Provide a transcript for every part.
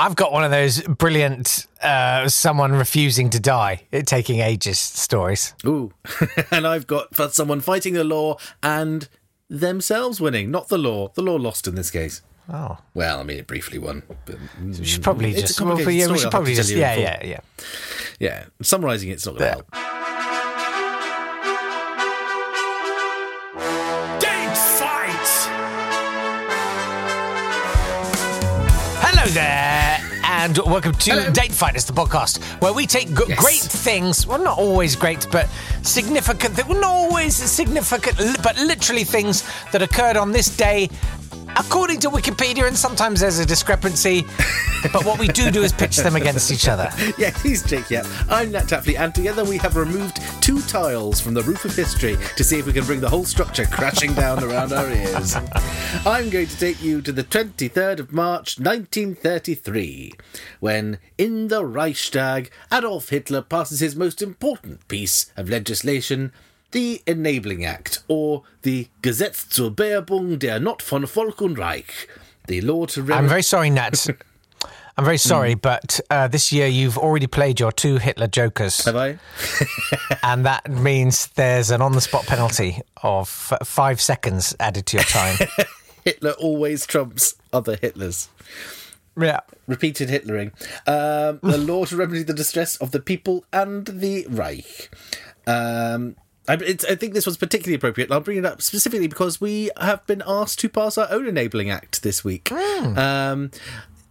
I've got one of those brilliant uh, someone refusing to die, it taking ages stories. Ooh. and I've got someone fighting the law and themselves winning, not the law. The law lost in this case. Oh, Well, I mean, it briefly won. But, we should probably It's a just well, complicated yeah, story, we should probably just yeah, yeah, yeah. yeah, summarising it's not going to Yeah. help. Date fight. Hello there, and welcome to Date Fighters, the podcast where we take g- Yes. great things. Well, not always great, but significant. Well, not always significant, but literally things that occurred on this day. According to Wikipedia, and sometimes there's a discrepancy, but what we do do is pitch them against each other. Yeah, he's Jake Yapp. I'm Natt Tapley, and together we have removed two tiles from the roof of history to see if we can bring the whole structure crashing down around our ears. I'm going to take you to the 23rd of March 1933, when, in the Reichstag, Adolf Hitler passes his most important piece of legislation. The Enabling Act, or the Gesetz zur Behebung der Not von Volk und Reich, the law to I'm very sorry, Natt. I'm very sorry, but uh, this year you've already played your two Hitler jokers. Have I? and that means there's an on-the-spot penalty of f- five seconds added to your time. Hitler always trumps other Hitlers. yeah. repeated Hitlering. Um, the law to remedy the distress of the people and the Reich. Um, I, it's, I think this was particularly appropriate. I'll bring it up specifically because we have been asked to pass our own enabling act this week. Um,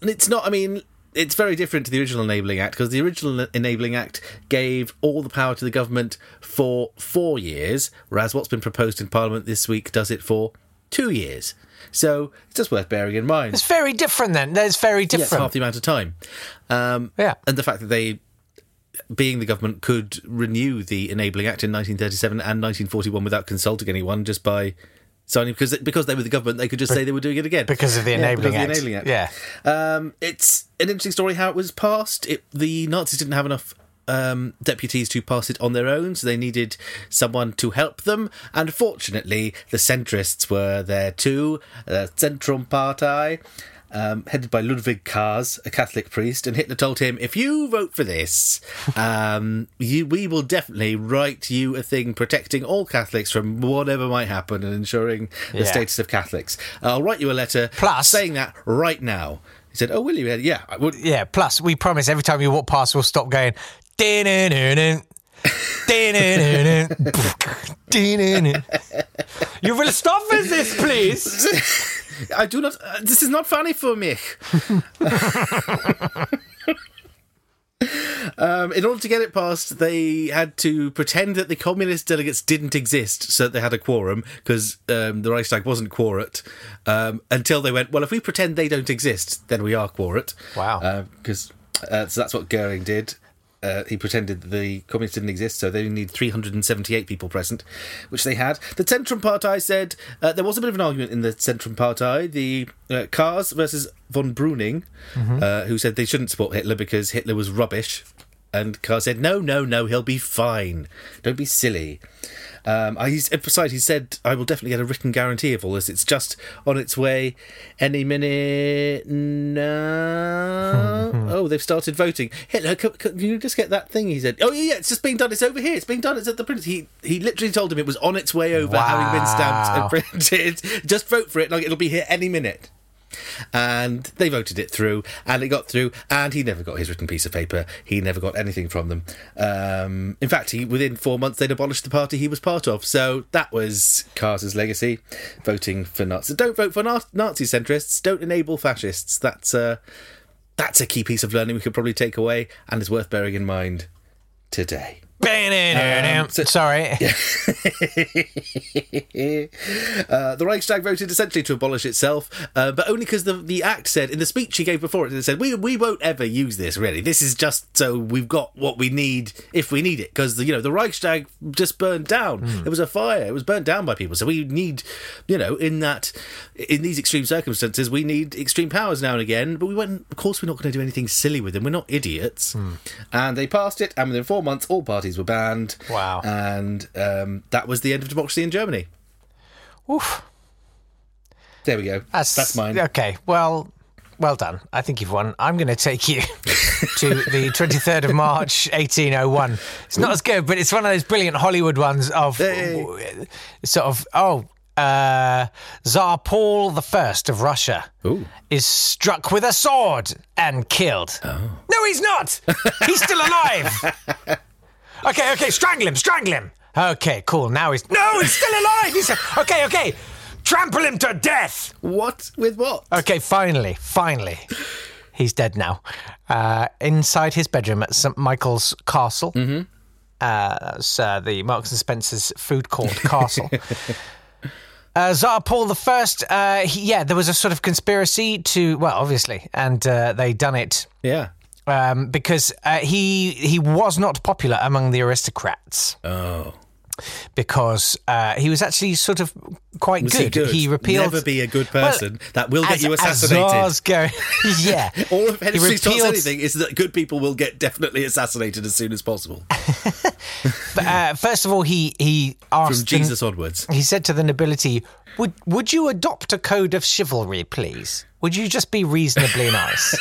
and it's not. I mean. It's very different to the original Enabling Act because the original Enabling Act gave all the power to the government for four years, whereas what's been proposed in Parliament this week does it for two years. So it's just worth bearing in mind. It's very different then. There's very it's different. half the amount of time. Um, Yeah. And the fact that they, being the government, could renew the Enabling Act in 1937 and 1941 without consulting anyone just by signing, because because they were the government, they could just say they were doing it again. because of the Enabling of Act. the Enabling Act. Yeah. Um, it's an interesting story how it was passed. It, the Nazis didn't have enough um, deputies to pass it on their own, so they needed someone to help them. And fortunately, the centrists were there too. the Zentrum Partei. Um, headed by Ludwig Kaas, a Catholic priest, and Hitler told him, "If you vote for this, um, you, we will definitely write you a thing protecting all Catholics from whatever might happen and ensuring the Yeah. status of Catholics. I'll write you a letter Plus- saying that right now." He said, "Oh, will you?" Yeah, I would. Yeah. Plus, we promise every time you walk past, we'll stop going. "Dun-dun-dun-dun, dun-dun-dun-dun. You will stop with this, please. I do not. Uh, this is not funny for me. um, in order to get it passed, they had to pretend that the communist delegates didn't exist, so that they had a quorum because um, the Reichstag wasn't quorate. Um, until they went, well, if we pretend they don't exist, then we are quorate. Wow. Because uh, so that's what Goering did. Uh, he pretended that the communists didn't exist, so they need 378 people present, which they had. The Zentrum Partei said uh, there was a bit of an argument in the Zentrum Partei. The uh, Kaas versus von Bruning, uh, who said they shouldn't support Hitler because Hitler was rubbish. And Kaas said, no, no, no, he'll be fine. Don't be silly. Um, I, he's, besides, he said, I will definitely get a written guarantee of all this. It's just on its way any minute now. Oh, they've started voting. Hitler, can, can you just get that thing? He said, Oh, yeah, yeah, it's just being done. It's over here. It's being done. It's at the print. He, he literally told him it was on its way over, having been stamped and printed. just vote for it. Like, it'll be here any minute and they voted it through and it got through and he never got his written piece of paper he never got anything from them um, in fact he within four months they'd abolished the party he was part of so that was Kaas's legacy voting for Nazis don't vote for Na- Nazi centrists don't enable fascists that's uh, that's a key piece of learning we could probably take away and is worth bearing in mind today Um, so- Sorry. Uh, the Reichstag voted essentially to abolish itself, uh, but only because the the act said in the speech he gave before it, it said we we won't ever use this. Really, this is just so we've got what we need if we need it. Because you know the Reichstag just burned down. There was a fire. It was burnt down by people. So we need, you know, in that in these extreme circumstances, we need extreme powers now and again. But we went. Of course, we're not going to do anything silly with them. We're not idiots. And they passed it, and within four months, all parties were banned. Wow. And um, that was the end of democracy in Germany. Oof. There we go. That's, That's mine. Okay. Well, well done. I think you've won. I'm going to take you to the 23rd of March, 1801. It's not as good, but it's one of those brilliant Hollywood ones of Hey. sort of, oh, uh, Tsar Paul I of Russia Ooh. is struck with a sword and killed. No, he's not. He's still alive. okay, okay, strangle him, strangle him. Okay, cool. Now he's no, he's still alive. He's okay, okay. Trample him to death. What with what? Okay, finally, finally. He's dead now. Uh, inside his bedroom at St. Michael's Castle. Mm-hmm. Uh, that's uh, the Marks and Spencer's food court castle. Uh, Tsar Paul I, uh, he, yeah, there was a sort of conspiracy to, well, obviously, and uh, they done it Yeah. Um, because uh, he he was not popular among the aristocrats Oh. Because uh, he was actually sort of quite Was he good. good? He repealed. Never be a good Well, person. that will get as- you as assassinated. Tsars go, yeah. All of He Henry Street's repealed- anything is that good people will get definitely assassinated as soon as possible. Uh, first of all, he he asked From Jesus onwards. He said to the nobility, "Would would you adopt a code of chivalry, please? Would you just be reasonably nice?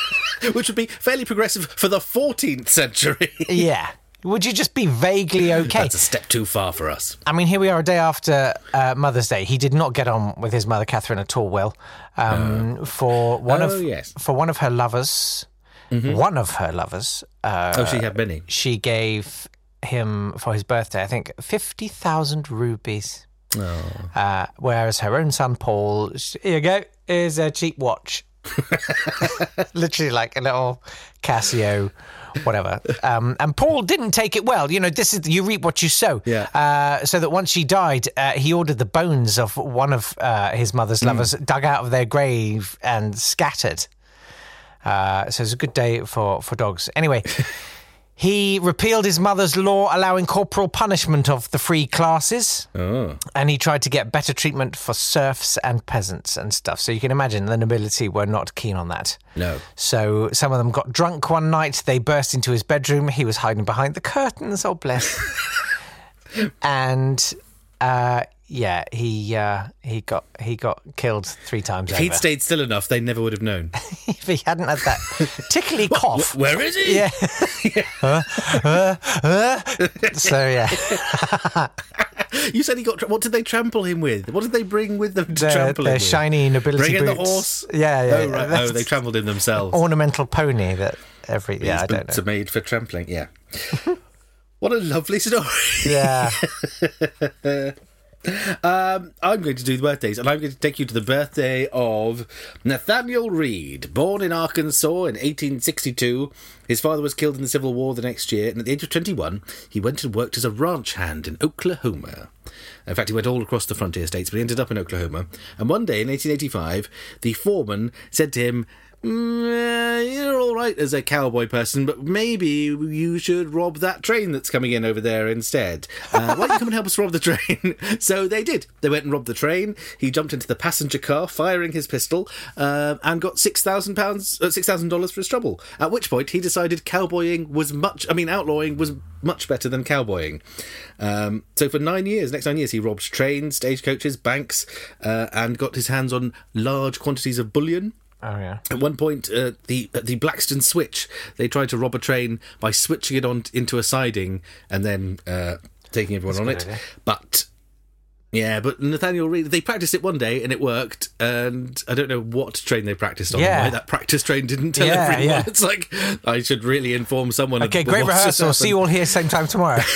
Which would be fairly progressive for the 14th century. yeah. Would you just be vaguely okay?" That's a step too far for us. I mean, here we are a day after uh, Mother's Day. He did not get on with his mother, Catherine, at all. Will um, for one Oh, of yes. for one of her lovers, one of her lovers, uh, oh, she had many. she gave him for his birthday, I think, fifty thousand rupees. Oh. Uh, whereas her own son Paul, here you go, is a cheap watch, literally like a little Casio, whatever. Um, and Paul didn't take it well. You know, this is you reap what you sow. Yeah. Uh, so that once she died, uh, he ordered the bones of one of uh, his mother's lovers dug out of their grave and scattered. Uh, so it's a good day for for dogs. Anyway. He repealed his mother's law allowing corporal punishment of the free classes. Oh. And he tried to get better treatment for serfs and peasants and stuff. So you can imagine the nobility were not keen on that. No. So some of them got drunk one night. They burst into his bedroom. He was hiding behind the curtains. Oh, bless. and uh, yeah, he uh, he got he got killed three times If he'd stayed still enough, they never would have known. if he hadn't had that tickly cough. Where is he? Yeah. Uh, uh, uh. So yeah, You said he got. What did they trample him with? What did they bring with them to their, trample him with? shiny nobility Bring in the horse. Yeah, yeah. Oh, right. oh, they trampled him themselves. ornamental pony that every yeah These I don't boots know. are made for trampling. Yeah. what a lovely story. Yeah. Um, I'm going to do the birthdays, and I'm going to take you to the birthday of Nathaniel Reed, born in Arkansas in 1862. His father was killed in the Civil War the next year, and at the age of 21, he went and worked as a ranch hand in Oklahoma. In fact, he went all across the frontier states, but he ended up in Oklahoma. And one day in 1885, the foreman said to him, "Mm, You're all right as a cowboy person, but maybe you should rob that train that's coming in over there instead. Uh, why don't you come and help us rob the train? so they did. They went and robbed the train. He jumped into the passenger car, firing his pistol, uh, and got six thousand pounds, uh, six thousand dollars for his trouble. At which point he decided cowboying was much. I mean, outlawing was much better than cowboying. Um, so for nine years, next nine years, he robbed trains, stagecoaches, banks, uh, and got his hands on large quantities of bullion. Oh yeah. At one point, uh, the at the Blackstone switch, they tried to rob a train by switching it on into a siding and then uh, taking everyone on it. idea. But yeah, but Nathaniel Reed, they practiced it one day and it worked. And I don't know what train they practiced on. Yeah. Why that practice train didn't tell Yeah, everyone. yeah. It's like I should really inform someone. Okay, of great rehearsal. See you all here same time tomorrow.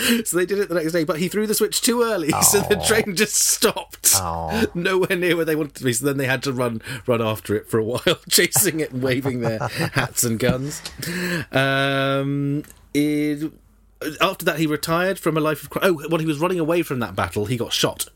So they did it the next day, but he threw the switch too early, so the train just stopped. Oh. Nowhere near where they wanted to be. So then they had to run run after it for a while, chasing it and waving their hats and guns. Um, it, after that, he retired from a life of crime. Oh, when he was running away from that battle, he got shot,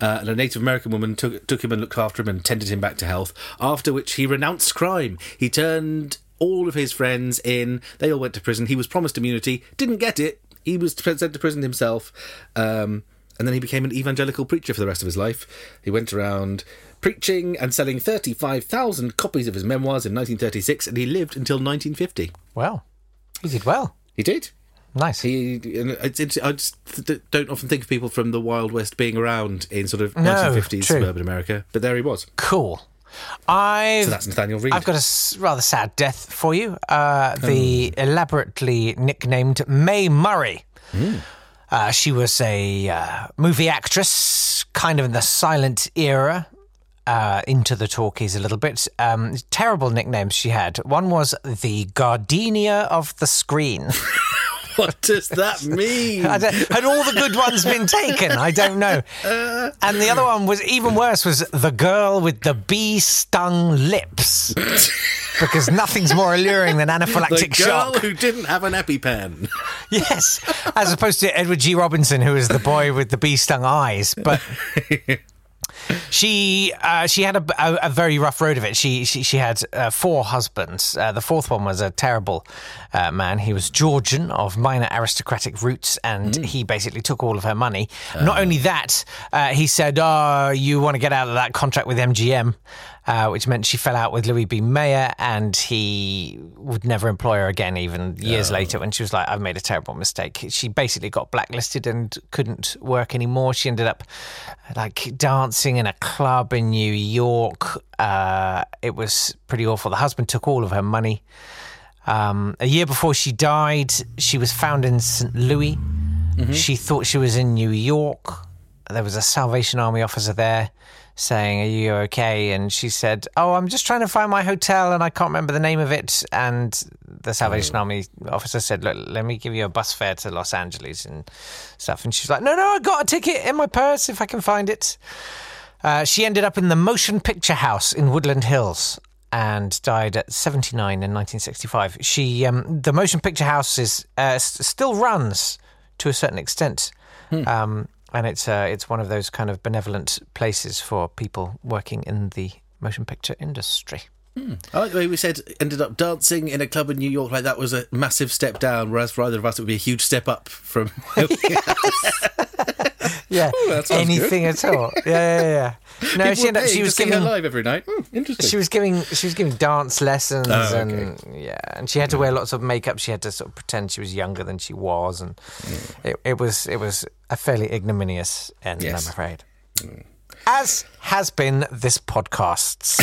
uh, and a Native American woman took took him and looked after him and tended him back to health. After which, he renounced crime. He turned all of his friends in. They all went to prison. He was promised immunity, didn't get it. He was sent to prison himself, um, and then he became an evangelical preacher for the rest of his life. He went around preaching and selling 35,000 copies of his memoirs in 1936, and he lived until 1950. well, he did well. He did. Nice. He, it's, it's, I just don't often think of people from the Wild West being around in sort of No, 1950s true. suburban America, but there he was. cool. I've So that's Nathaniel Reed. I've got a rather sad death for you. Uh, the Oh. elaborately nicknamed Mae Murray. Hmm. Uh, she was a uh, movie actress, kind of in the silent era. Uh, into the talkies a little bit. Um, terrible nicknames she had. One was the Gardenia of the screen. what does that mean? Had all the good ones been taken? I don't know. Uh, and the other one was even worse. Was the girl with the bee stung lips? Because nothing's more alluring than anaphylactic shock. the girl shock. who didn't have an EpiPen. Yes, as opposed to Edward G. Robinson, who was the boy with the bee stung eyes. But she uh, she had a, a, a very rough road of it. She she, she had uh, four husbands. Uh, the fourth one was a terrible uh, man. He was Georgian of minor aristocratic roots, and he basically took all of her money. Not only that, uh, he said, "Oh, you want to get out of that contract with MGM." Uh, which meant she fell out with Louis B. Mayer, and he would never employ her again. Even years later, when she was like, "I've made a terrible mistake," she basically got blacklisted and couldn't work anymore. She ended up like dancing in a club in New York. Uh, it was pretty awful. The husband took all of her money. Um, a year before she died, she was found in St. Louis. She thought she was in New York. There was a Salvation Army officer there saying, Are you okay? And she said, Oh, I'm just trying to find my hotel and I can't remember the name of it. And the Salvation Army officer said, Look, let me give you a bus fare to Los Angeles and stuff. And she's like, No, no, I got a ticket in my purse if I can find it. Uh, she ended up in the Motion Picture House in Woodland Hills and died at 79 in 1965. She, um, the Motion Picture House is uh, s- still runs to a certain extent, um, and it's uh, it's one of those kind of benevolent places for people working in the motion picture industry. I like the way we said ended up dancing in a club in New York like that was a massive step down, whereas for either of us it would be a huge step up from. Yeah, oh, sounds anything at all. Yeah, yeah, yeah. No, People she ended up, she was giving live every night. Hmm, interesting. she was giving she was giving dance lessons Oh, okay. and yeah and she had to hmm. wear lots of makeup she had to sort of pretend she was younger than she was and hmm. it, it was it was a fairly ignominious end Yes. i'm afraid hmm. as has been this podcast's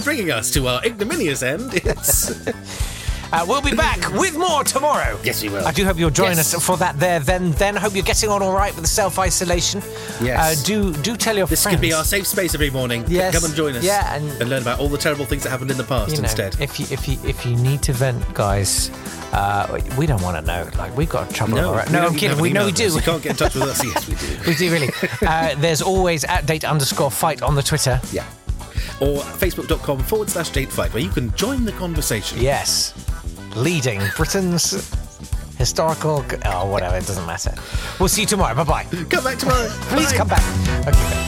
bringing us to our ignominious end. It's uh, we'll be back with more tomorrow Yes, we will. i do hope you'll join Yes. us for that there then then hope you're getting on all right with the self-isolation Yes. uh, do do tell your friends. this friends could be our safe space every morning. Yes. Come and join us. Yeah, and- learn about all the terrible things that happened in the past you know, instead. if you if you if you need to vent, guys, uh, we don't want to know. Like we've got trouble. no, right. no, I'm kidding. We know we do. You can't get in touch with us. Yes, we do. we do really. Uh, there's always at date underscore fight on the Twitter. Yeah. Or facebook.com forward slash date fight, where you can join the conversation. Yes, leading Britain's historical. Oh, whatever. It doesn't matter. We'll see you tomorrow. Bye bye. Come back tomorrow. Please Bye. come back. Okay.